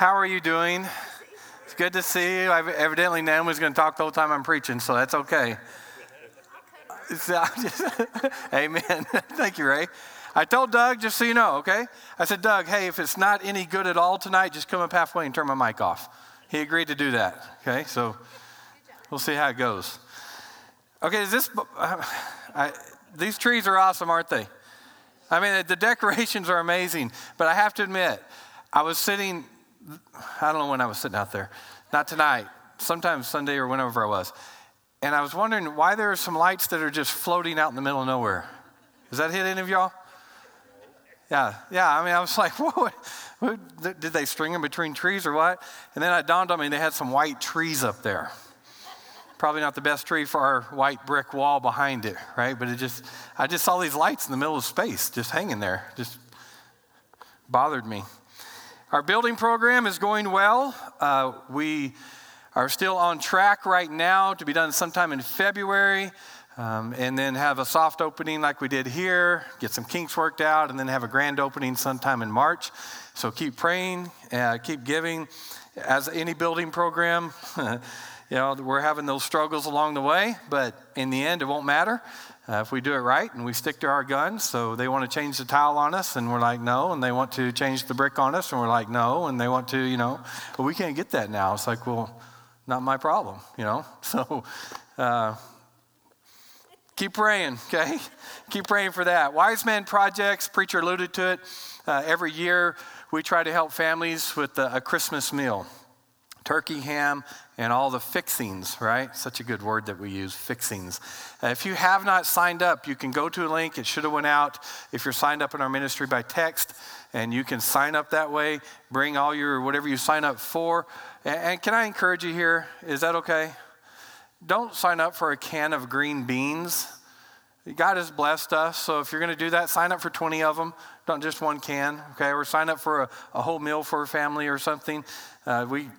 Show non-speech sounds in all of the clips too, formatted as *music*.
How are you doing? It's good to see you. I've, evidently, Naomi's going to talk the whole time I'm preaching, so that's okay. *laughs* Amen. *laughs* Thank you, Ray. I told Doug, just so you know, okay? I said, Doug, hey, if it's not any good at all tonight, just come up halfway and turn my mic off. He agreed to do that, okay? So we'll see how it goes. Okay, is this, uh, I, these trees are awesome, aren't they? I mean, the decorations are amazing, but I have to admit, I was sitting, I don't know when I was sitting out there, not tonight, sometime Sunday or whenever I was, and I was wondering why there are some lights that are just floating out in the middle of nowhere. Does that hit any of y'all? Yeah, yeah. I mean, I was *laughs* like, whoa, did they string them between trees or what? And then it dawned on me they had some white trees up there. Probably not the best tree for our white brick wall behind it, right? But it just, I just saw these lights in the middle of space just hanging there. Just bothered me. Our building program is going well. Uh, we are still on track right now to be done sometime in February. Um, and then have a soft opening like we did here, get some kinks worked out, and then have a grand opening sometime in March. So keep praying, uh, keep giving. As any building program, *laughs* you know, we're having those struggles along the way, but in the end, it won't matter uh, if we do it right and we stick to our guns. So they want to change the tile on us, and we're like, no. And they want to change the brick on us, and we're like, no. And they want to, you know, but we can't get that now. It's like, well, not my problem, you know? *laughs* So, uh, Keep praying, okay? *laughs* Keep praying for that. Wise Men Projects, preacher alluded to it. Uh, every year, we try to help families with a, a Christmas meal turkey, ham, and all the fixings, right? Such a good word that we use, fixings. Uh, if you have not signed up, you can go to a link. It should have went out if you're signed up in our ministry by text, and you can sign up that way. Bring all your whatever you sign up for. And, and can I encourage you here? Is that okay? Don't sign up for a can of green beans. God has blessed us, so if you're going to do that, sign up for 20 of them. Don't just one can, okay? Or sign up for a, a whole meal for a family or something. Uh, we,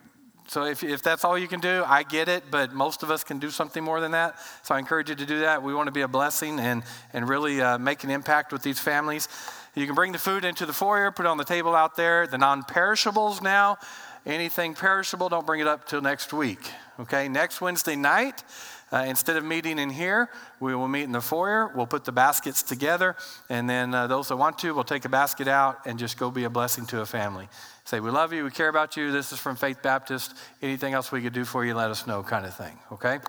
so if, if that's all you can do, I get it, but most of us can do something more than that. So I encourage you to do that. We want to be a blessing and, and really uh, make an impact with these families. You can bring the food into the foyer, put it on the table out there. The non perishables now, anything perishable, don't bring it up till next week. Okay, next Wednesday night, uh, instead of meeting in here, we will meet in the foyer. We'll put the baskets together, and then uh, those that want to will take a basket out and just go be a blessing to a family. Say, We love you, we care about you. This is from Faith Baptist. Anything else we could do for you, let us know, kind of thing. Okay?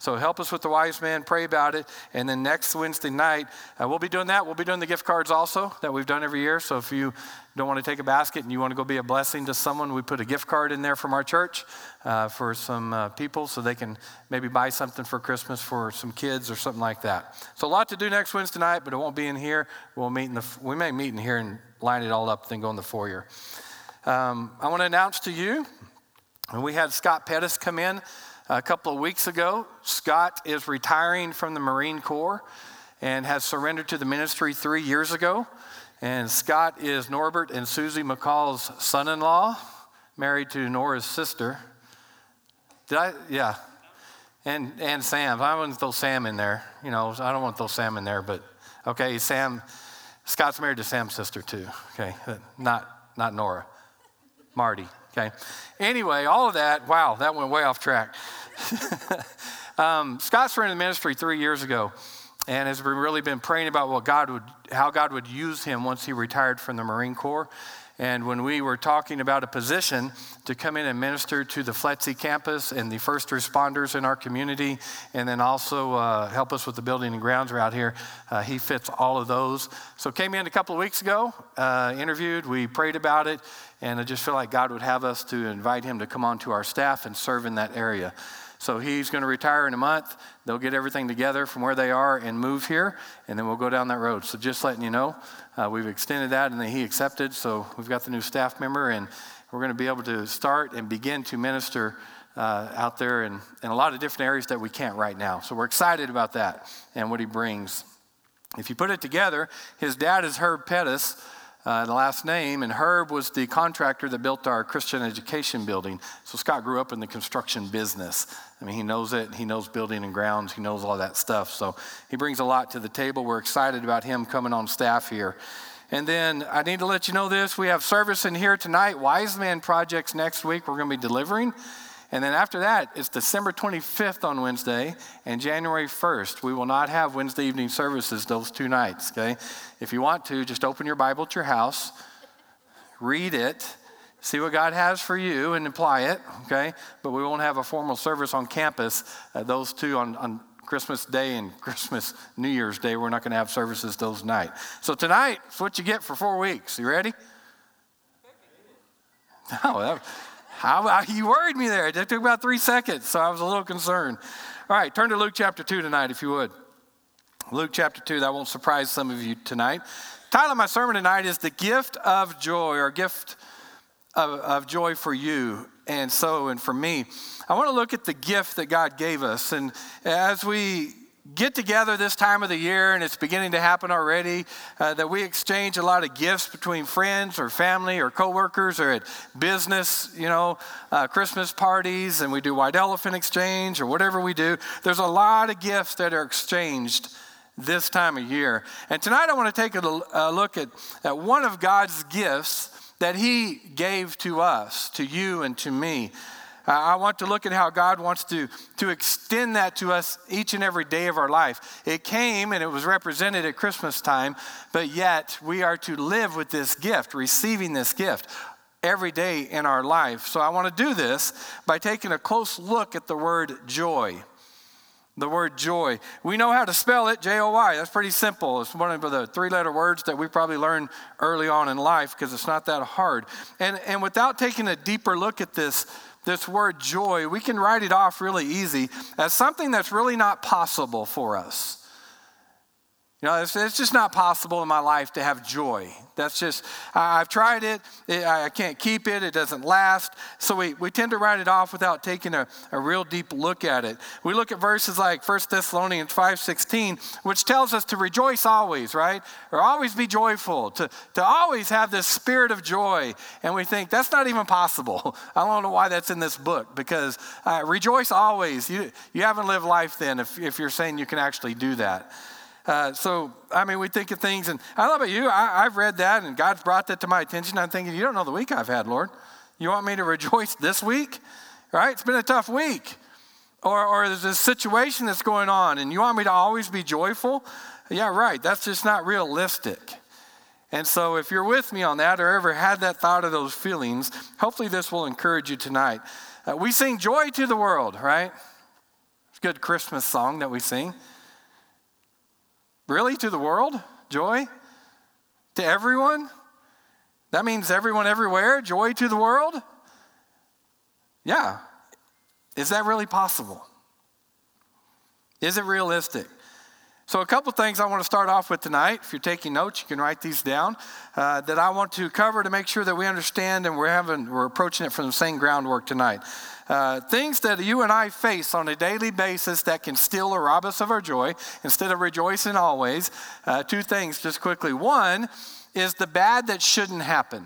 So help us with the wise man, pray about it. And then next Wednesday night, uh, we'll be doing that. We'll be doing the gift cards also that we've done every year. So if you don't want to take a basket and you want to go be a blessing to someone, we put a gift card in there from our church uh, for some uh, people so they can maybe buy something for Christmas for some kids or something like that. So a lot to do next Wednesday night, but it won't be in here. We'll meet in the, we may meet in here and line it all up, then go in the foyer. Um, I want to announce to you, we had Scott Pettis come in a couple of weeks ago. Scott is retiring from the Marine Corps and has surrendered to the ministry three years ago. And Scott is Norbert and Susie McCall's son in law, married to Nora's sister. Did I? Yeah. And, and Sam. I to throw Sam in there. You know, I don't want to throw Sam in there, but okay, Sam. Scott's married to Sam's sister too. Okay, not, not Nora. Marty. Okay. Anyway, all of that, wow, that went way off track. *laughs* um, been in the ministry three years ago and has really been praying about what God would, how God would use him once he retired from the Marine Corps. And when we were talking about a position to come in and minister to the FLETC campus and the first responders in our community, and then also uh, help us with the building and grounds around here, uh, he fits all of those. So came in a couple of weeks ago, uh, interviewed, we prayed about it, and I just feel like God would have us to invite him to come onto our staff and serve in that area. So he's going to retire in a month. They'll get everything together from where they are and move here, and then we'll go down that road. So just letting you know, uh, we've extended that, and then he accepted. So we've got the new staff member, and we're going to be able to start and begin to minister uh, out there in, in a lot of different areas that we can't right now. So we're excited about that and what he brings. If you put it together, his dad is Herb Pettis uh, the last name, and Herb was the contractor that built our Christian education building. So Scott grew up in the construction business. I mean, he knows it. He knows building and grounds. He knows all that stuff. So he brings a lot to the table. We're excited about him coming on staff here. And then I need to let you know this we have service in here tonight, Wise Man Projects next week, we're going to be delivering. And then after that, it's December 25th on Wednesday and January 1st. We will not have Wednesday evening services those two nights, okay? If you want to, just open your Bible at your house, read it, see what God has for you, and apply it, okay? But we won't have a formal service on campus, uh, those two on, on Christmas Day and *laughs* Christmas New Year's Day. We're not going to have services those night. So tonight, it's what you get for four weeks. You ready? No, *laughs* that, how, about you worried me there. It took about three seconds, so I was a little concerned. All right, turn to Luke chapter 2 tonight, if you would. Luke chapter 2, that won't surprise some of you tonight. The title of my sermon tonight is The Gift of Joy, or Gift of, of Joy for You. And so, and for me, I want to look at the gift that God gave us. And as we get together this time of the year, and it's beginning to happen already, uh, that we exchange a lot of gifts between friends or family or coworkers or at business, you know, uh, Christmas parties, and we do white elephant exchange or whatever we do. There's a lot of gifts that are exchanged this time of year. And tonight I want to take a, a look at, at one of God's gifts that He gave to us, to you and to me. Uh, I want to look at how God wants to, to extend that to us each and every day of our life. It came and it was represented at Christmas time, but yet we are to live with this gift, receiving this gift every day in our life. So I want to do this by taking a close look at the word joy. The word joy. We know how to spell it, J O Y. That's pretty simple. It's one of the three letter words that we probably learned early on in life because it's not that hard. And, and without taking a deeper look at this, this word joy, we can write it off really easy as something that's really not possible for us. You know, it's, it's, just not possible in my life to have joy. That's just, I've tried it, it, I can't keep it, it doesn't last. So we, we tend to write it off without taking a, a real deep look at it. We look at verses like 1 Thessalonians 5.16, which tells us to rejoice always, right? Or always be joyful, to, to always have this spirit of joy. And we think that's not even possible. *laughs* I don't know why that's in this book, because uh, rejoice always. You, you haven't lived life then if, if you're saying you can actually do that. Uh, so, I mean, we think of things, and I know about you, I, have read that, and God's brought that to my attention. I'm thinking, you don't know the week I've had, Lord. You want me to *laughs* rejoice this week? Right? It's been a tough week. Or, or there's a situation that's going on, and you want me to always be joyful? Yeah, right. That's just not realistic. And so, if you're with me on that or ever had that thought of those feelings, hopefully this will encourage you tonight. Uh, we sing Joy to the World, right? It's a good Christmas song that we sing. Really? To the world? Joy? To everyone? That means everyone everywhere? Joy to the world? Yeah. Is that really possible? Is it realistic? So, a couple things I want to start off with tonight. If you're taking notes, you can write these down. Uh, that I want to cover to make sure that we understand and we're having we're approaching it from the same groundwork tonight. Uh, things that you and I face on a daily basis that can steal or rob us of our joy instead of rejoicing always. Uh, two things, just quickly. One is the bad that shouldn't happen.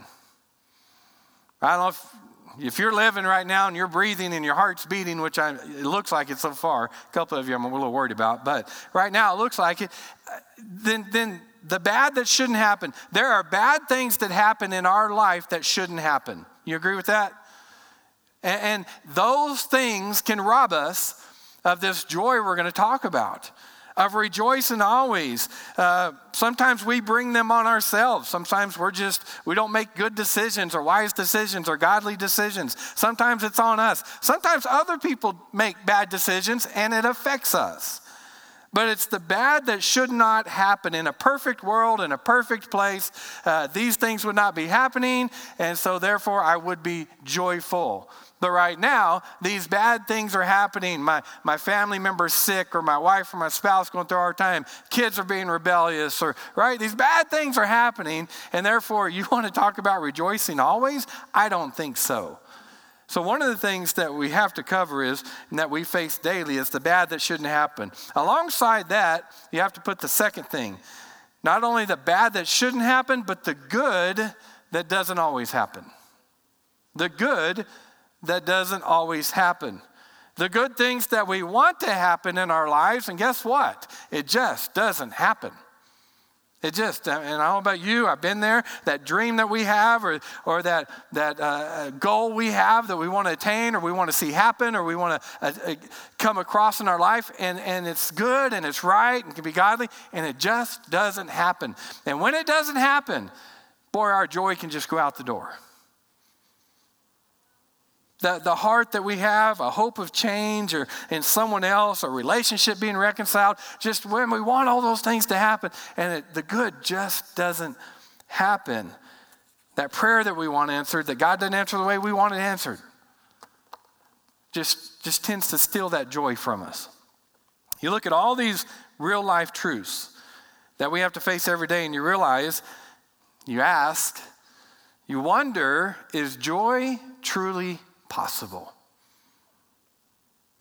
I don't know if, if you're living right now and you're breathing and your heart's beating, which I, it looks like it so far. A couple of you I'm a little worried about, but right now it looks like it. Then, then the bad that shouldn't happen. There are bad things that happen in our life that shouldn't happen. You agree with that? And, and those things can rob us of this joy we're going to talk about of rejoicing always. Uh, sometimes we bring them on ourselves. Sometimes we're just, we don't make good decisions or wise decisions or godly decisions. Sometimes it's on us. Sometimes other people make bad decisions and it affects us. But it's the bad that should not happen. In a perfect world, in a perfect place, uh, these things would not be happening, and so therefore I would be joyful. But right now, these bad things are happening. My, my family member's sick, or my wife or my spouse going through a hard time. Kids are being rebellious, or right? These bad things are happening, and therefore you *laughs* want to talk about rejoicing always? I don't think so. So, one of the things that we have to cover is, and that we face daily, is the bad that shouldn't happen. Alongside that, you have to put the second thing not only the bad that shouldn't happen, but the good that doesn't always happen. The good that doesn't always happen. The good things that we want to happen in our lives, and guess what? It just doesn't happen. It just, and I don't know about you, I've been there. That dream that we have, or, or that, that uh, goal we have that we want to attain, or we want to see happen, or we want to uh, uh, come across in our life, and, and it's good and it's right and can be godly, and it just doesn't happen. And when it doesn't happen, boy, our joy can just go out the door the, the heart that we have, a hope of change or in someone else, a relationship being reconciled, just when we want all those things to happen and it, the good just doesn't happen. That prayer that we want answered, that God doesn't answer the way we want it answered, just, just tends to steal that joy from us. You look at all these real life truths that we have to face every day, and you realize, you ask, you wonder, is joy truly possible?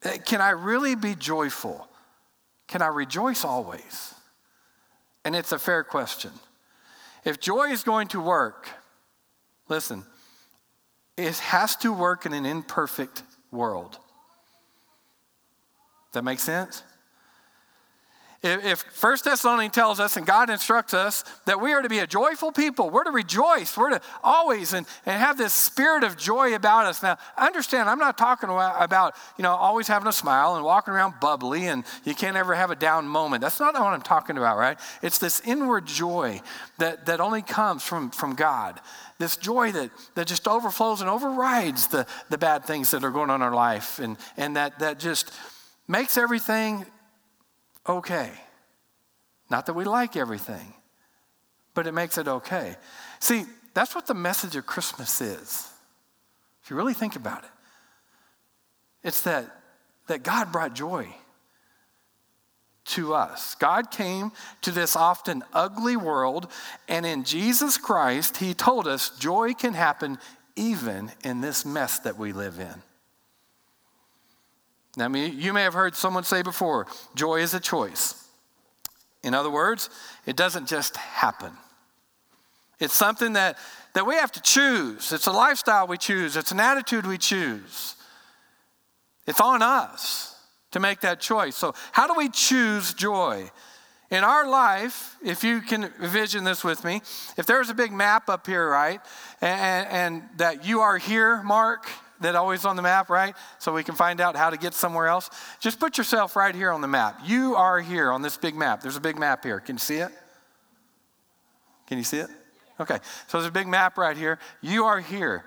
Eh, can I really be joyful? Can I rejoice always? And it's a fair question. If joy is going to work, listen, it has to work in an imperfect world. Does That makes sense? If First Thessalonians tells us and God instructs us that we are to be a joyful people, we're to rejoice, we're to always and, and have this spirit of joy about us. Now, understand, I'm not talking about, you know, always having a smile and walking around bubbly and you can't ever have a down moment. That's not what I'm talking about, right? It's this inward joy that, that only comes from, from God. This joy that, that just overflows and overrides the, the bad things that are going on in our life and, and that, that just makes everything okay. Not that we like everything, but it makes it okay. See, that's what the message of Christmas is. If you really think about it, it's that, that God brought joy to us. God came to this often ugly world, and in Jesus Christ, He told us joy can happen even in this mess that we live in. Now, you may have heard someone say before joy is a choice. In other words, it doesn't just happen. It's something that, that we have to choose. It's a lifestyle we choose, it's an attitude we choose. It's on us to make that choice. So, how do we choose joy? In our life, if you can envision this with me, if there's a big map up here, right, and, and that you are here, Mark, that always on the map, right? So we can find out how to get somewhere else. Just put yourself right here on the map. You are here on this big map. There's a big map here. Can you see it? Can you see it? Okay. So there's a big map right here. You are here.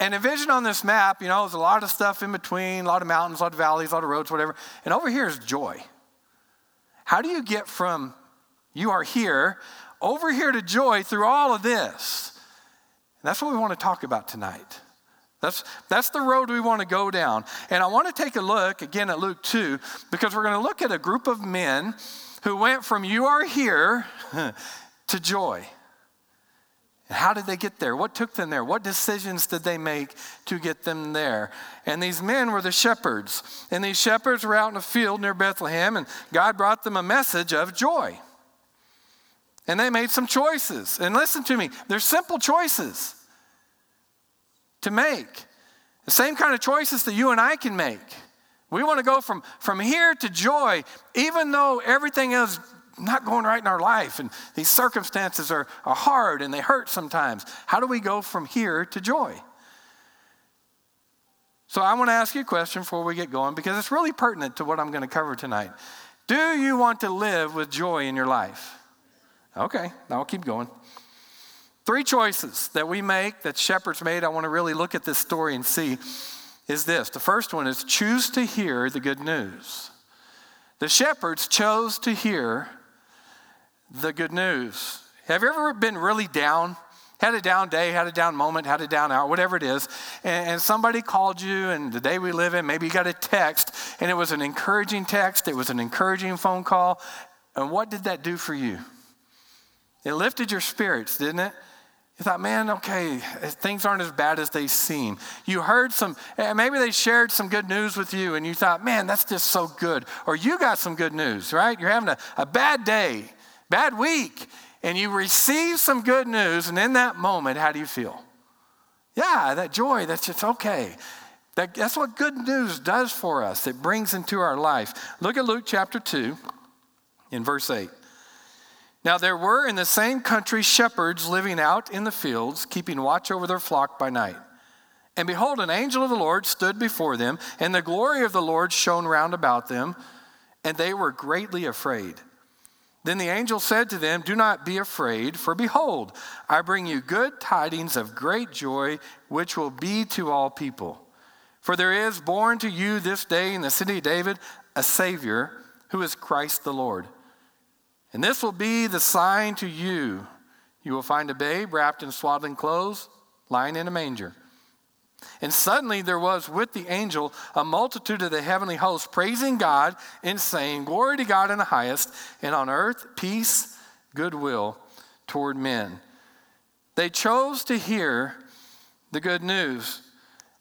And envision on this map, you know, there's a lot of stuff in between, a lot of mountains, a lot of valleys, a lot of roads, whatever. And over here is joy. How do you get from you are here over here to joy through all of this? And that's what we want to talk about tonight. That's, that's the road we want to go down. And I want to take a look again at Luke 2 because we're going to look at a group of men who went from you are here *laughs* to joy. And how did they get there? What took them there? What decisions did they make to get them there? And these men were the shepherds. And these shepherds were out in a field near Bethlehem, and God brought them a message of joy. And they made some choices. And listen to me, they're simple choices to make. The same kind of choices that you and I can make. We want to go from, from here to joy, even though everything is not going right in our life and these circumstances are, are hard and they hurt sometimes. How do we go from here to joy? So I want to ask you a question before we get going because it's really pertinent to what I'm going to cover tonight. Do you want to live with joy in your life? Okay, now I'll keep going. Three choices that we make, that shepherds made, I want to really look at this story and see, is this. The first one is choose to hear the good news. The shepherds chose to hear the good news. Have you ever been really down? Had a down day, had a down moment, had a down hour, whatever it is, and, and somebody called you, and the day we live in, maybe you got a text, and it was an encouraging text, it was an encouraging phone call, and what did that do for you? It lifted your spirits, didn't it? You thought, man, okay, things aren't as bad as they seem. You heard some, eh, maybe they shared some good news with you, and you thought, man, that's just so good. Or you got some good news, right? You're having a, a bad day, bad week, and you receive some good news, and in that moment, how do you feel? Yeah, that joy, that's just okay. That, that's what good news does for us. It brings into our life. Look at Luke chapter 2 in verse 8. Now there were in the same country shepherds living out in the fields, keeping watch over their flock by night. And behold, an angel of the Lord stood before them, and the glory of the Lord shone round about them, and they were greatly afraid. Then the angel said to them, Do not be afraid, for behold, I bring you good tidings of great joy, which will be to all people. For there is born to you this day in the city of David a Savior, who is Christ the Lord. And this will be the sign to you. You will find a babe wrapped in swaddling clothes, lying in a manger. And suddenly there was with the angel a multitude of the heavenly hosts praising God and saying, Glory to God in the highest, and on earth peace, goodwill toward men. They chose to hear the good news.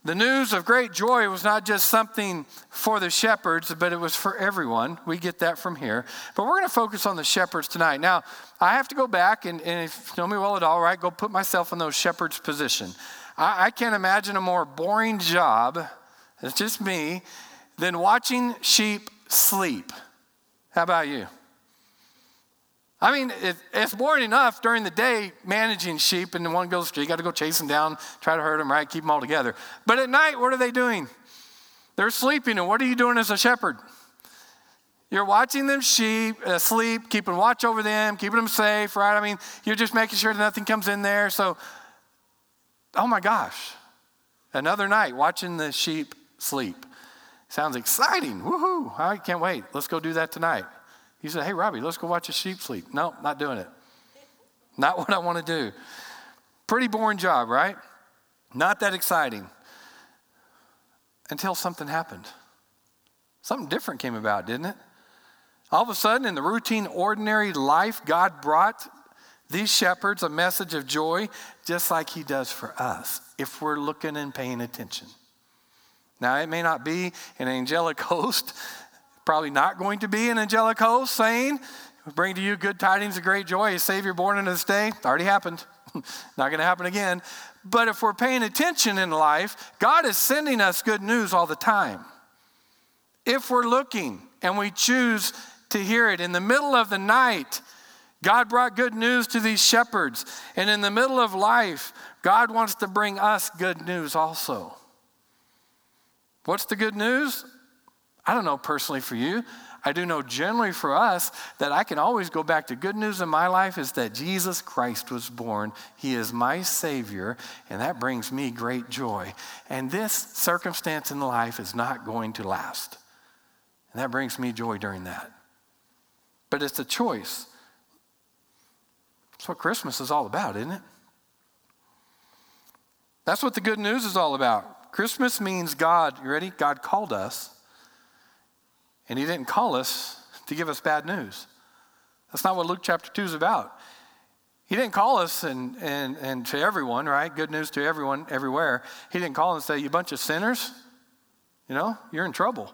The news of great joy was not just something for the shepherds, but it was for everyone. We get that from here. But we're going to focus on the shepherds tonight. Now, I have to go back, and, and if you know me well at all, right, go put myself in those shepherds' position. I, I can't imagine a more boring job, it's just me, than watching sheep sleep. How about you? I mean, it, it's boring enough during the day managing sheep, and the one goes, you got to go chase them down, try to herd them, right? Keep them all together. But at night, what are they doing? They're sleeping, and what are you doing as a shepherd? You're watching them sheep uh, sleep, keeping watch over them, keeping them safe, right? I mean, you're just making sure nothing comes in there. So oh my gosh, another night watching the sheep sleep. Sounds exciting. Woohoo. I can't wait. Let's go do that tonight. He said, Hey, Robbie, let's go watch a sheep sleep. No, not doing it. *laughs* Not what I want to do. Pretty boring job, right? Not that exciting. Until something happened. Something different came about, didn't it? All of a sudden, in the routine, ordinary life, God brought these shepherds a message of joy, just like he does for us, if we're looking and paying attention. Now, it may not be an angelic *laughs* host, probably not going to be an angelic host saying, Bring to you good tidings of great joy, a Savior born in this day. Already happened. *laughs* not going to happen again. But if we're paying attention in life, God is sending us good news all the time. If we're looking and we choose to hear it in the middle of the night, God brought good news to these shepherds. And in the middle of life, God wants to bring us good news also. What's the good news? I don't know personally for you. I do know generally for us that I can always go back to good news in my life is that Jesus Christ was born. He is my Savior, and that brings me great joy. And this circumstance in life is not going to last. And that brings me joy during that. But it's a choice. That's what Christmas is all about, isn't it? That's what the good news is all about. Christmas means God, you ready? God called us, and He didn't call us to give us bad news. That's not what Luke chapter 2 is about. He didn't call us and, and, and to everyone, right? Good news to everyone, everywhere. He didn't call and say, You bunch of sinners, you know, you're in trouble.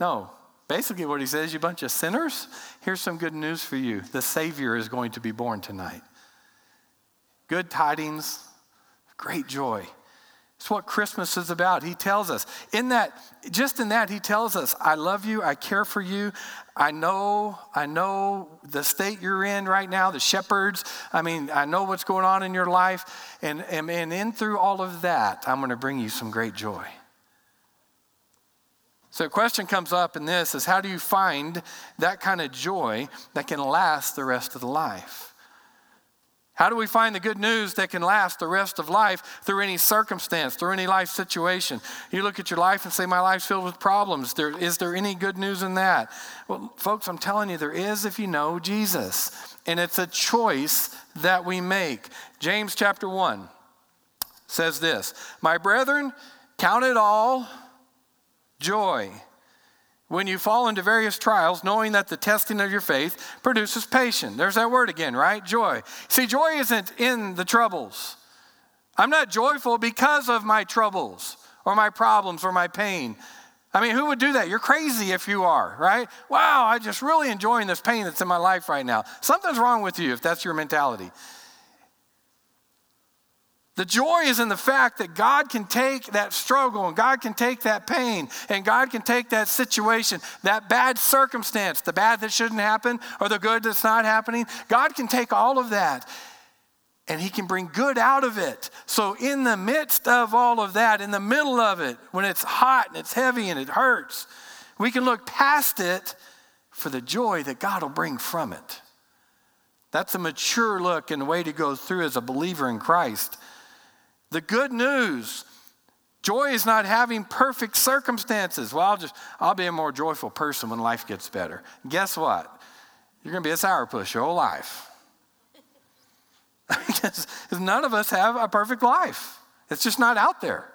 No, Basically, what he says, you bunch of sinners, here's some good news for you. The Savior is going to be born tonight. Good tidings, great joy. It's what Christmas is about. He tells us. In that, just in that, he tells us, I love you, I care for you. I know, I know the state you're in right now, the shepherds. I mean, I know what's going on in your life. And, and, and in through all of that, I'm going to bring you some great joy. So a question comes up in this is how do you find that kind of joy that can last the rest of the life? How do we find the good news that can last the rest of life through any circumstance, through any life situation? You look at your life and say, My life's filled with problems. There, is there any good news in that? Well, folks, I'm telling you, there is if you know Jesus. And it's a choice that we make. James chapter 1 says this My brethren, count it all joy when you fall into various trials, knowing that the testing of your faith produces patience. There's that word again, right? Joy. See, joy isn't in the troubles. I'm not joyful because of my troubles or my problems or my pain. I mean, who would do that? You're crazy if you are, right? Wow, I'm just really enjoying this pain that's in my life right now. Something's wrong with you if that's your mentality. The joy is in the fact that God can take that struggle and God can take that pain and God can take that situation, that bad circumstance, the bad that shouldn't happen or the good that's not happening. God can take all of that and He can bring good out of it. So, in the midst of all of that, in the middle of it, when it's hot and it's heavy and it hurts, we can look past it for the joy that God will bring from it. That's a mature look and the way to go through as a believer in Christ. The good news joy is not having perfect circumstances. Well, I'll just, I'll be a more joyful person when life gets better. Guess what? You're going to be a sourpuss your whole life. *laughs* because none of us have a perfect life, it's just not out there.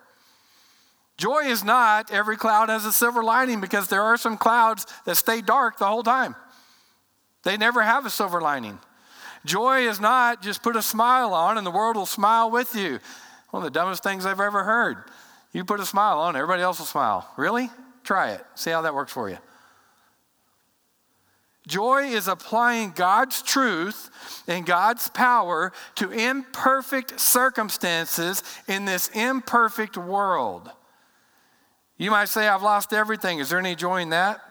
Joy is not every cloud has a silver lining because there are some clouds that stay dark the whole time. They never have a silver lining. Joy is not just put a smile on and the world will smile with you. One of the dumbest things I've ever heard. You put a smile on, everybody else will smile. Really? Try it. See how that works for you. Joy is applying God's truth and God's power to imperfect circumstances in this imperfect world. You might say, I've lost everything. Is there any joy in that?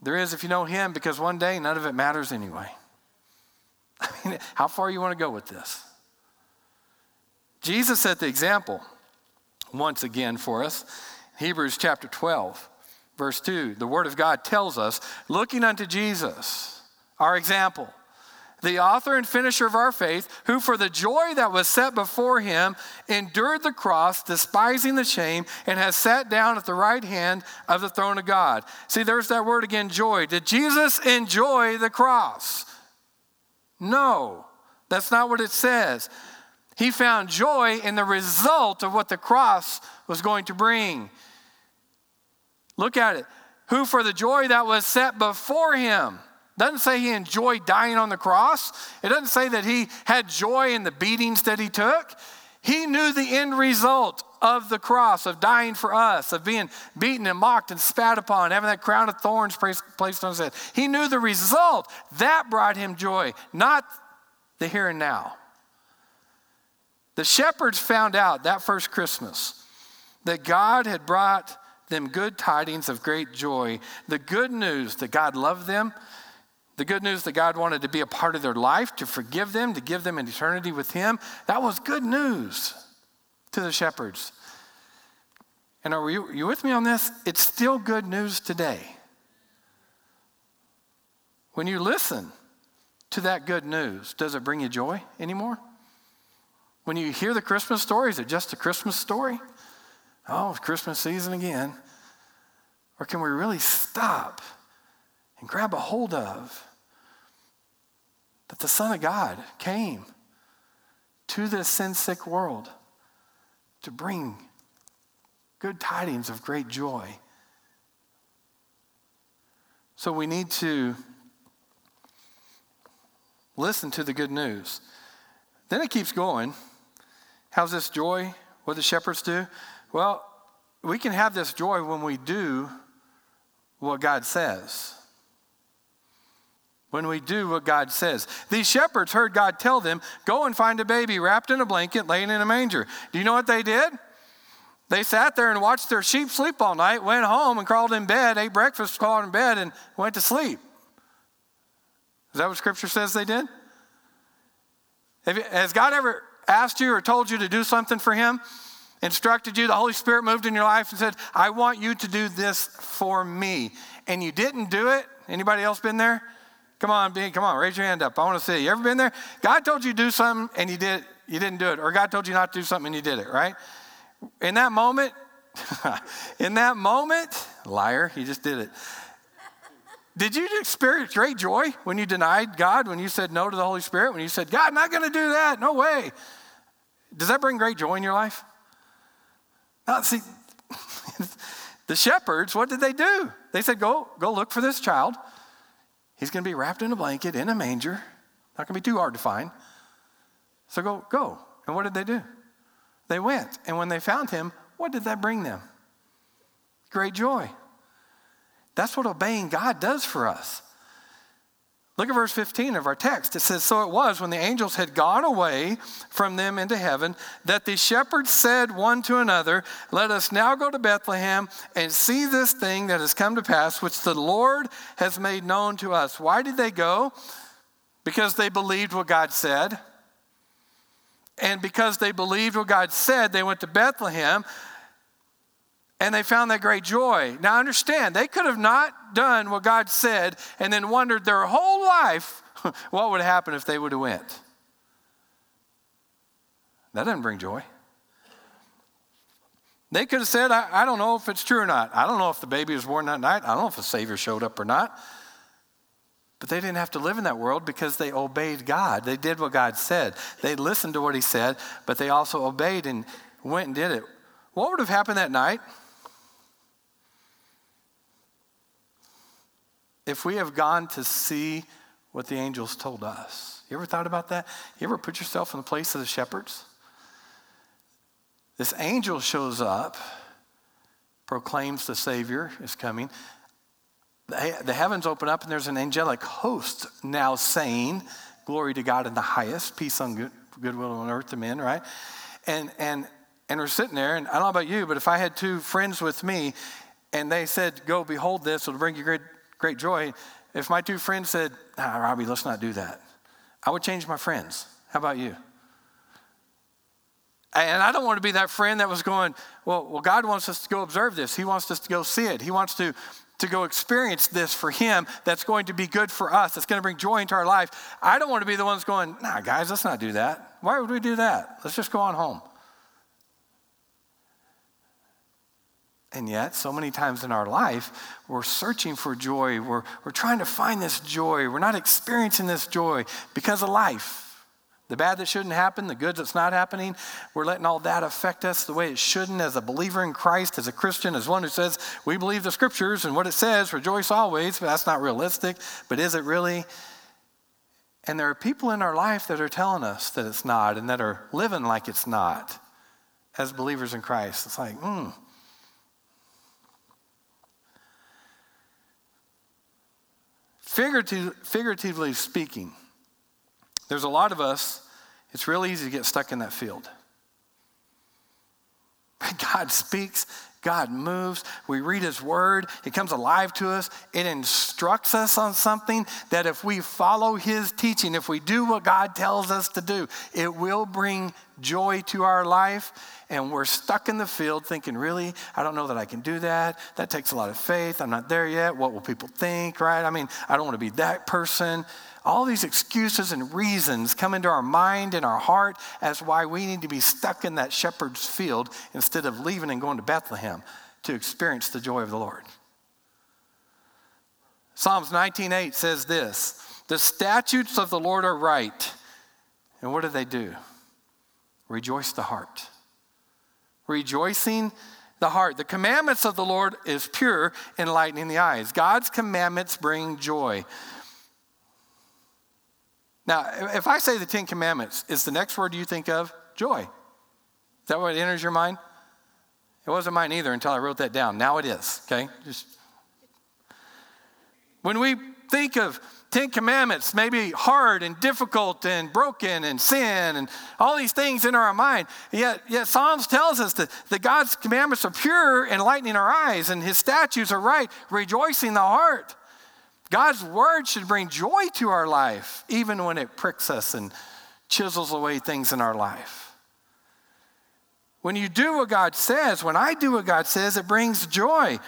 There is if you know Him, because one day none of it matters anyway. *laughs* I mean, how far you want to go with this? Jesus set the example once again for us. Hebrews chapter 12, verse 2. The Word of God tells us, looking unto Jesus, our example, the author and finisher of our faith, who for the joy that was set before him endured the cross, despising the shame, and has sat down at the right hand of the throne of God. See, there's that word again, joy. Did Jesus enjoy the cross? No, that's not what it says. He found joy in the result of what the cross was going to bring. Look at it. Who, for the joy that was set before him, doesn't say he enjoyed dying on the cross. It doesn't say that he had joy in the beatings that he took. He knew the end result of the cross, of dying for us, of being beaten and mocked and spat upon, having that crown of thorns placed on his head. He knew the result. That brought him joy, not the here and now. The shepherds found out that first Christmas that God had brought them good tidings of great joy, the good news that God loved them, the good news that God wanted to be a part of their life, to forgive them, to give them an eternity with Him. That was good news to the shepherds. And are you, are you with me on this? It's still good news today. When you listen to that good news, does it bring you joy anymore? When you hear the Christmas story, is it just a Christmas story? Oh, it's Christmas season again. Or can we really stop and grab a hold of that the Son of God came to this sin sick world to bring good tidings of great joy? So we need to listen to the good news. Then it keeps going. How's this joy? What the shepherds do? Well, we can have this joy when we do what God says. When we do what God says. These shepherds heard God tell them, Go and find a baby wrapped in a blanket, laying in a manger. Do you know what they did? They sat there and watched their sheep sleep all night, went home and crawled in bed, ate breakfast, crawled in bed, and went to sleep. Is that what Scripture says they did? Has God ever asked you or told you to do something for him, instructed you, the Holy Spirit moved in your life and said, I want you to do this for me. And you didn't do it. Anybody else been there? Come on, be, come on, raise your hand up. I want to see. You ever been there? God told you to do something and you did you didn't do it. Or God told you not to do something and you did it, right? In that moment, *laughs* in that moment, liar, he just did it. Did you experience great joy when you denied God, when you said no to the Holy Spirit, when you said, God, I'm not going to do that? No way. Does that bring great joy in your life? Now, see, *laughs* the shepherds, what did they do? They said, go, go look for this child. He's going to be wrapped in a blanket in a manger. Not going to be too hard to find. So go, go. And what did they do? They went. And when they found him, what did that bring them? Great joy. That's what obeying God does for us. Look at verse 15 of our text. It says, So it was when the angels had gone away from them into heaven that the shepherds said one to another, Let us now go to Bethlehem and see this thing that has come to pass, which the Lord has made known to us. Why did they go? Because they believed what God said. And because they believed what God said, they went to Bethlehem and they found that great joy. Now, understand, they could have not done what God said and then wondered their whole life *laughs* what would happen if they would have went. That doesn't bring joy. They could have said, I, I, don't know if it's true or not. I don't know if the baby was born that night. I don't know if the Savior showed up or not. But they didn't have to live in that world because they obeyed God. They did what God said. They listened to what He said, but they also obeyed and went and did it. What would have happened that night? If we have gone to see what the angels told us. You ever thought about that? You ever put yourself in the place of the shepherds? This angel shows up, proclaims the Savior is coming. The heavens open up, and there's an angelic host now saying, Glory to God in the highest, peace on good, goodwill on earth to men, right? And, and, and we're sitting there, and I don't know about you, but if I had two friends with me and they said, Go behold this, it'll bring you great great joy. If my two friends said, ah, Robbie, let's not do that, I would change my friends. How about you? And I don't want to be that friend that was going, well, well, God wants us to go observe this. He wants us to go see it. He wants to, to go experience this for Him that's going to be good for us, that's going to bring joy into our life. I don't want to be the ones going, nah, guys, let's not do that. Why would we do that? Let's just go on home. And yet, so many times in our life, we're searching for joy. We're, we're trying to find this joy. We're not experiencing this joy because of life. The bad that shouldn't happen, the good that's not happening, we're letting all that affect us the way it shouldn't as a believer in Christ, as a Christian, as one who says, we believe the scriptures and what it says, rejoice always, but that's not realistic. But is it really? And there are people in our life that are telling us that it's not and that are living like it's not as believers in Christ. It's like, hmm. Figurative, figuratively speaking, there's a lot of us, it's real easy to get stuck in that field. *laughs* God speaks, God moves, we read His Word, it comes alive to us, it instructs us on something that if we follow His teaching, if we do what God tells us to do, it will bring joy to our life and we're stuck in the field thinking, really, I don't know that I can do that. That takes a lot of faith. I'm not there yet. What will people think, right? I mean, I don't want to be that person. All these excuses and reasons come into our mind and our heart as why we need to be stuck in that shepherd's field instead of leaving and going to Bethlehem to experience the joy of the Lord. Psalms 19:8 says this, "The statutes of the Lord are right." And what do they do? Rejoice the heart rejoicing the heart. The commandments of the Lord is pure, enlightening the eyes. God's commandments bring joy. Now, if I say the Ten Commandments, is the next word you think of joy? Is that what enters your mind? It wasn't mine either until I wrote that down. Now it is, okay? Just when we think of Ten Commandments maybe hard and difficult and broken and sin and all these things in our mind. Yet, yet Psalms tells us that, that God's commandments are pure, enlightening our eyes, and his statutes are right, rejoicing the heart. God's word should bring joy to our life, even when it pricks us and chisels away things in our life. When you do what God says, when I do what God says, it brings joy.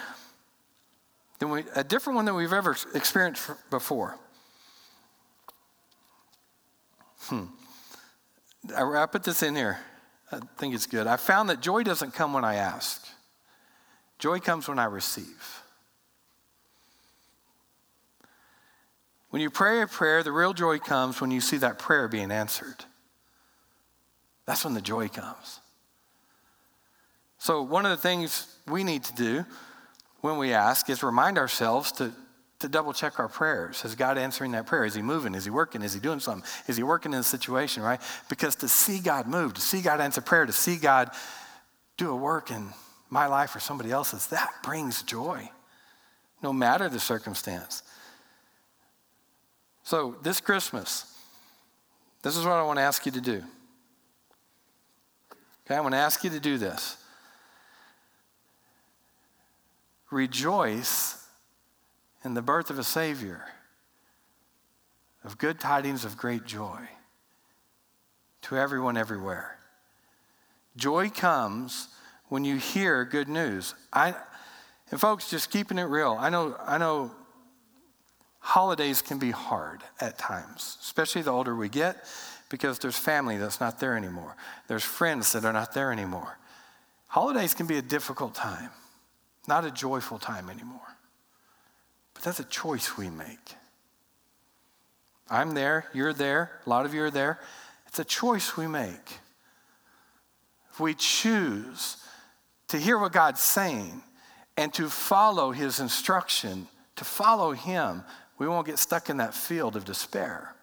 Then we, a different one than we've ever experienced before. Hmm. I put this in here. I think it's good. I found that joy doesn't come when I ask, joy comes when I receive. When you pray a prayer, the real joy comes when you see that prayer being answered. That's when the joy comes. So, one of the things we need to do when we ask is remind ourselves to to double check our prayers. Is God answering that prayer? Is He moving? Is He working? Is He doing something? Is He working in the situation, right? Because to see God move, to see God answer prayer, to see God do a work in my life or somebody else's, that brings joy, no matter the circumstance. So, this Christmas, this is what I want to ask you to do. Okay, I want to ask you to do this. Rejoice in the birth of a Savior, of good tidings of great joy to everyone everywhere. Joy comes when you hear good news. I, and folks, just keeping it real. I know, I know holidays can be hard at times, especially the older we get, because there's family that's not there anymore. There's friends that are not there anymore. Holidays can be a difficult time, not a joyful time anymore. But that's a choice we make. I'm there, you're there, a lot of you are there. It's a choice we make. If we choose to hear what God's saying and to follow his instruction, to follow him, we won't get stuck in that field of despair.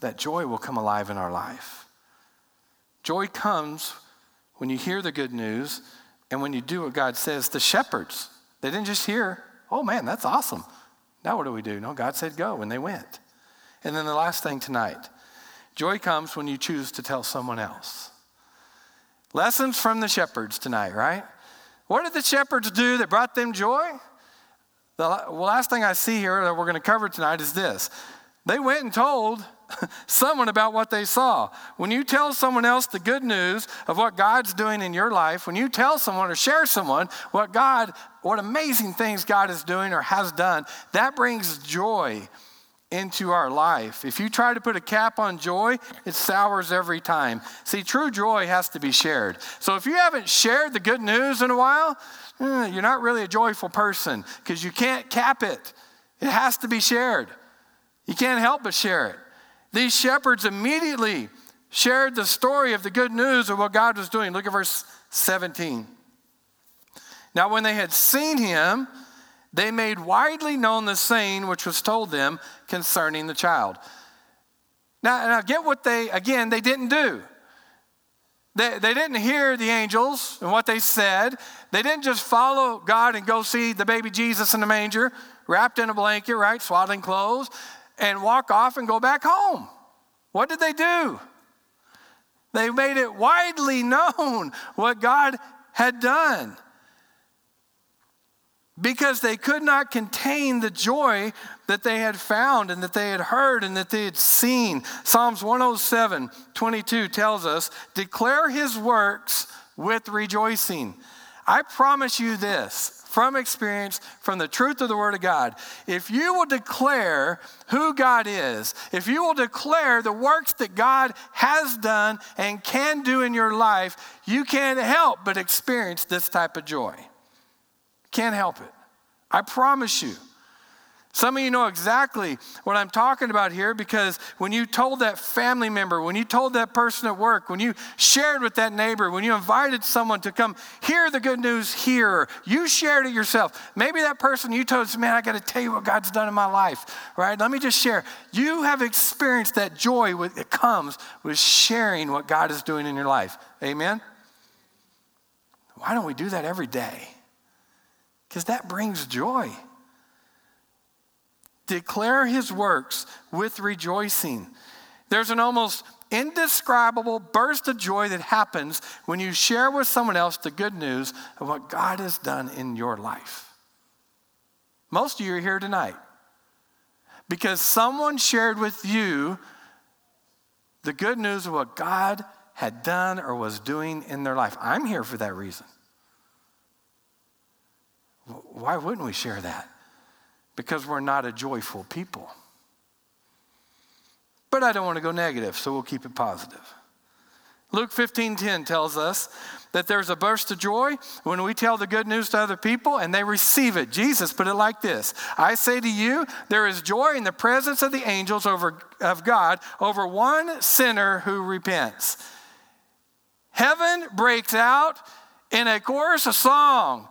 That joy will come alive in our life. Joy comes when you hear the good news and when you do what God says. The shepherds, they didn't just hear, oh man, that's awesome. Now what do we do? No, God said go, and they went. And then the last thing tonight joy comes when you choose to tell someone else. Lessons from the shepherds tonight, right? What did the shepherds do that brought them joy? The last thing I see here that we're going to cover tonight is this. They went and told *laughs* someone about what they saw. When you tell someone else the good news of what God's doing in your life, when you tell someone or share someone what God, what amazing things God is doing or has done, that brings joy into our life. If you try to put a cap on joy, it sours every time. See, true joy has to be shared. So if you haven't shared the good news in a while, eh, you're not really a joyful person because you can't cap it. It has to be shared. You can't help but share it. These shepherds immediately shared the story of the good news of what God was doing. Look at verse 17. Now, when they had seen him, they made widely known the saying which was told them concerning the child. Now, now get what they, again, they didn't do. They, they didn't hear the angels and what they said. They didn't just follow God and go see the baby Jesus in the manger, wrapped in a blanket, right, swaddling clothes, and walk off and go back home. What did they do? They made it widely *laughs* known what God had done because they could not contain the joy that they had found and that they had heard and that they had seen. Psalms 107 22 tells us, Declare his works with rejoicing. I promise you this from experience, from the truth of the Word of God. If you will declare who God is, if you will declare the works that God has done and can do in your life, you can't help but experience this type of joy. Can't help it. I promise you. Some of you know exactly what I'm talking about here because when you told that family member, when you told that person at work, when you shared with that neighbor, when you invited someone to come hear the good news here, you shared it yourself. Maybe that person you told, man, I got to tell you what God's done in my life, right? Let me just share. You have experienced that joy that comes with sharing what God is doing in your life. Amen? Why don't we do that every day? Because that brings joy. Declare his works with rejoicing. There's an almost indescribable burst of joy that happens when you share with someone else the good news of what God has done in your life. Most of you are here tonight because someone shared with you the good news of what God had done or was doing in their life. I'm here for that reason. Why wouldn't we share that? Because we're not a joyful people. But I don't want to go negative, so we'll keep it positive. Luke 15:10 tells us that there's a burst of joy when we tell the good news to other people and they receive it. Jesus put it like this: I say to you, there is joy in the presence of the angels over, of God over one sinner who repents. Heaven breaks out in a chorus, of song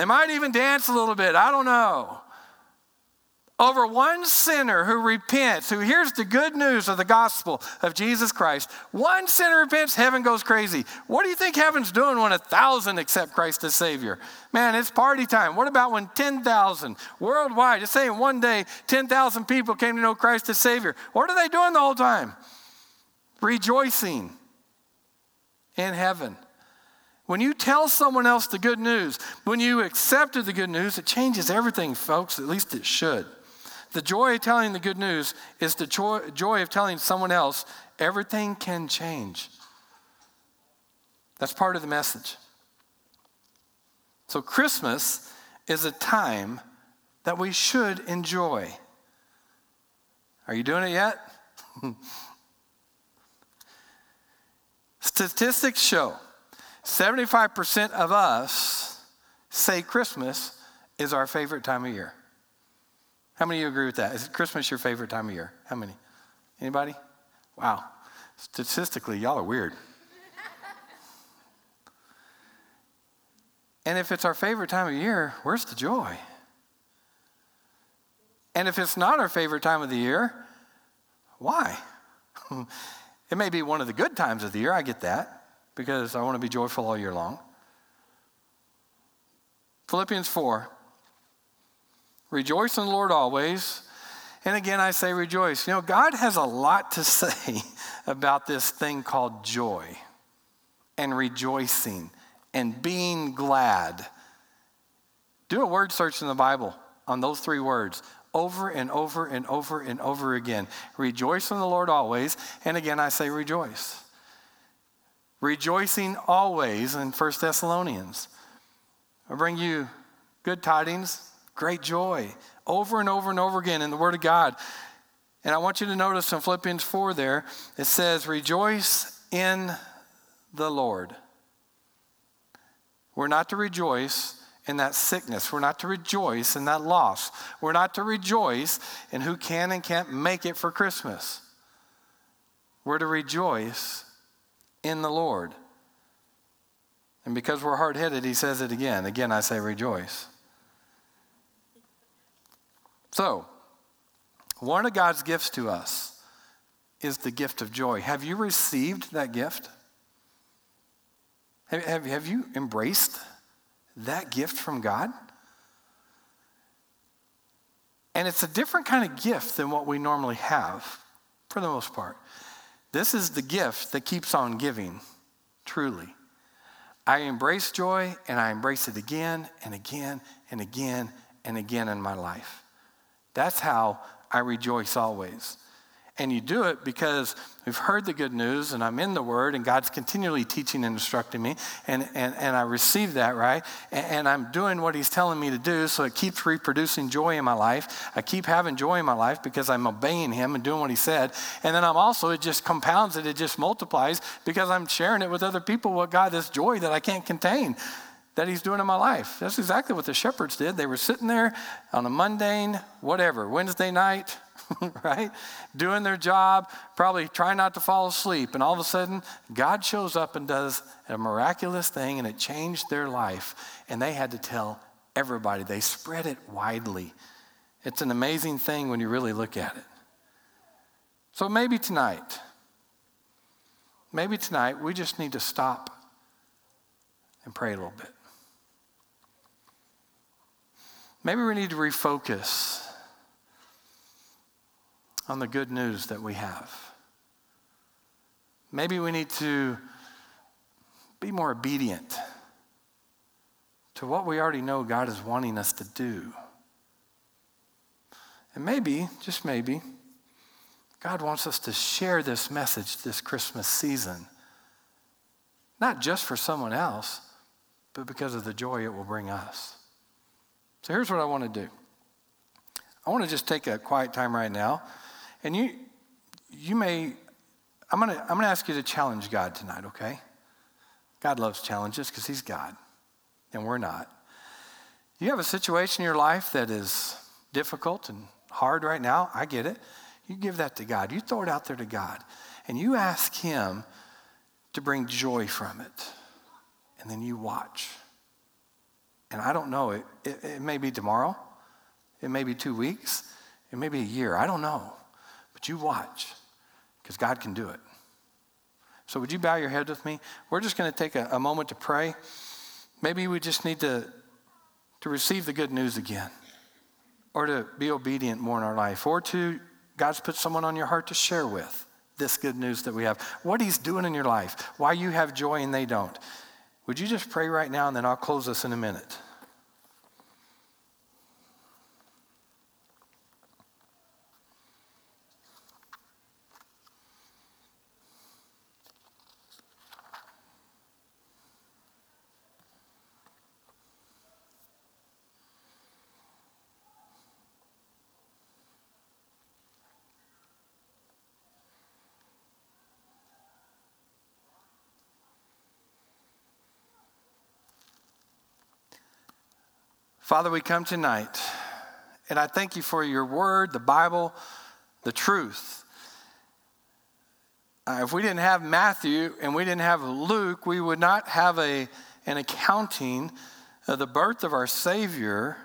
they might even dance a little bit, I don't know. over one sinner who repents, who hears the good news of the gospel of Jesus Christ, one sinner repents, heaven goes crazy. What do you think heaven's doing when a thousand accept Christ as Savior? Man, it's party time. What about when 10,000 worldwide, just saying one day, 10,000 people came to know Christ as Savior? What are they doing the whole time? Rejoicing in heaven. When you tell someone else the good news, when you accepted the good news, it changes everything, folks. At least it should. The joy of telling the good news is the joy, joy of telling someone else everything can change. That's part of the message. So, Christmas is a time that we should enjoy. Are you doing it yet? *laughs* Statistics show 75% of us say Christmas is our favorite time of year. How many of you agree with that? Is Christmas your favorite time of year? How many? Anybody? Wow. Statistically, y'all are weird. and if it's our favorite time of year, where's the joy? And if it's not our favorite time of the year, why? *laughs* it may be one of the good times of the year, I get that, because I want to be joyful all year long. Philippians 4 Rejoice in the Lord always. And again, I say rejoice. You know, God has a lot to *laughs* say about this thing called joy and rejoicing and being glad. Do a word search in the Bible on those three words over and over and over and over again. Rejoice in the Lord always. And again, I say rejoice. Rejoicing always in 1 Thessalonians. I bring you good tidings, great joy over and over and over again in the Word of God. And I want you to notice in Philippians 4 there, it says, Rejoice in the Lord. We're not to rejoice in that sickness. We're not to rejoice in that loss. We're not to rejoice in who can and can't make it for Christmas. We're to rejoice in the Lord. And because we're hard headed, he says it again. Again, I say rejoice. So, one of God's gifts to us is the gift of joy. Have you received that gift? Have, have, have you embraced that gift from God? And it's a different kind of gift than what we normally have, for the most part. This is the gift that keeps on giving, truly. I embrace joy and I embrace it again and again and again and again in my life. That's how I rejoice always. And you do it because we've heard the good news and I'm in the Word and God's continually teaching and instructing me. And, and, and I receive that, right? And, and, I'm doing what He's telling me to do. So it keeps reproducing joy in my life. I keep having joy in my life because I'm obeying Him and doing what He said. And then I'm also, it just compounds it, it just multiplies because I'm sharing it with other people what God, this joy that I can't contain that he's doing in my life. That's exactly what the shepherds did. They were sitting there on a mundane, whatever, Wednesday night, *laughs* right? Doing their job, probably trying not to fall asleep. And all of a sudden, God shows up and does a miraculous thing, and it changed their life. And they had to tell everybody, they spread it widely. It's an amazing thing when you really look at it. So maybe tonight, maybe tonight, we just need to stop and pray a little bit. Maybe we need to refocus on the good news that we have. Maybe we need to be more obedient to what we already know God is wanting us to do. And maybe, just maybe, God wants us to share this message this Christmas season, not just for someone else, but because of the joy it will bring us. So here's what I want to do. I want to just take a quiet time right now. And you you may I'm going to I'm going to ask you to challenge God tonight, okay? God loves challenges cuz he's God and we're not. You have a situation in your life that is difficult and hard right now. I get it. You give that to God. You throw it out there to God. And you ask him to bring joy from it. And then you watch. And I don't know, it, it, it may be tomorrow, it may be two weeks, It may be a year. I don't know. But you watch because God can do it. So, would you bow your head with me? We're just going to take a, a moment to pray. Maybe we just need to, to receive the good news again, or to be obedient more in our life, or to God's put someone on your heart to share with this good news that we have, what He's doing in your life, why you have joy and they don't. Would you just pray right now, and then I'll close this in a minute. Father, we come tonight, and I thank you for your word, the Bible, the truth. Uh, if we didn't have Matthew and we didn't have Luke, we would not have a, an accounting of the birth of our Savior.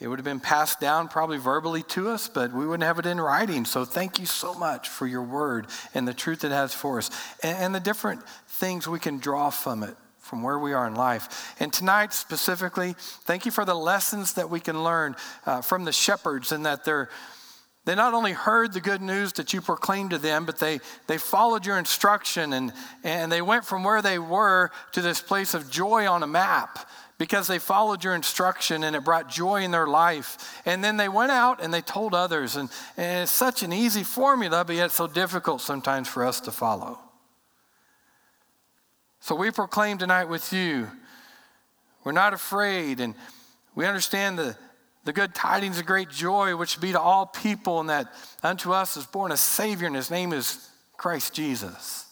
It would have been passed down probably verbally to us, but we wouldn't have it in writing. So thank you so much for your word and the truth it has for us and, and the different things we can draw from it from where we are in life. And tonight, specifically, thank you for the lessons that we can learn uh, from the shepherds and that they're. They not only heard the good news that you proclaimed to them, but they, they followed your instruction and, and they went from where they were to this place of joy on a map because they followed your instruction and it brought joy in their life. And then they went out and they told others. And, and it's such an easy formula, but yet so difficult sometimes for us to follow. So we proclaim tonight with you. We're not afraid, and we understand the, the good tidings of great joy, which be to all people, and that unto us is born a Savior, and his name is Christ Jesus.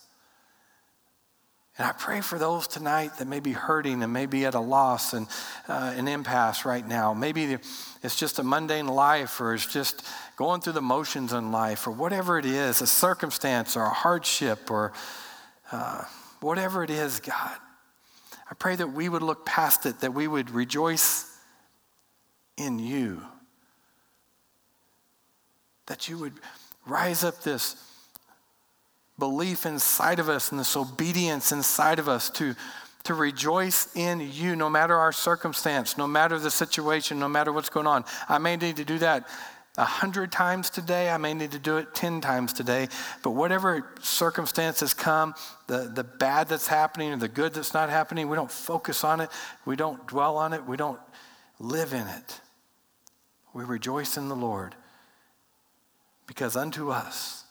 And I pray for those tonight that may be hurting and may be at a loss and uh, an impasse right now. Maybe it's just a mundane life or it's just going through the motions in life or whatever it is, a circumstance or a hardship or uh, whatever it is, God, I pray that we would look past it, that we would rejoice in you, that you would rise up this belief inside of us and this obedience inside of us to, to rejoice in you no matter our circumstance, no matter the situation, no matter what's going on. I may need to do that a hundred times today. I may need to do it 10 times today. But whatever circumstances come, the, the bad that's happening or the good that's not happening, we don't focus on it. We don't dwell on it. We don't live in it. We rejoice in the Lord because unto us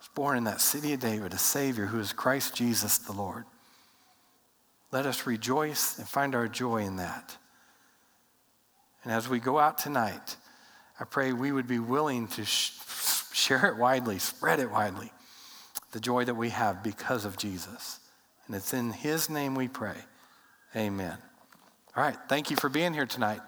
was born in that city of David a Savior who is Christ Jesus the Lord. Let us rejoice and find our joy in that. And as we go out tonight, I pray we would be willing to sh- share it widely, spread it widely, the joy that we have because of Jesus. And it's in His name we pray. Amen. All right. Thank you for being here tonight.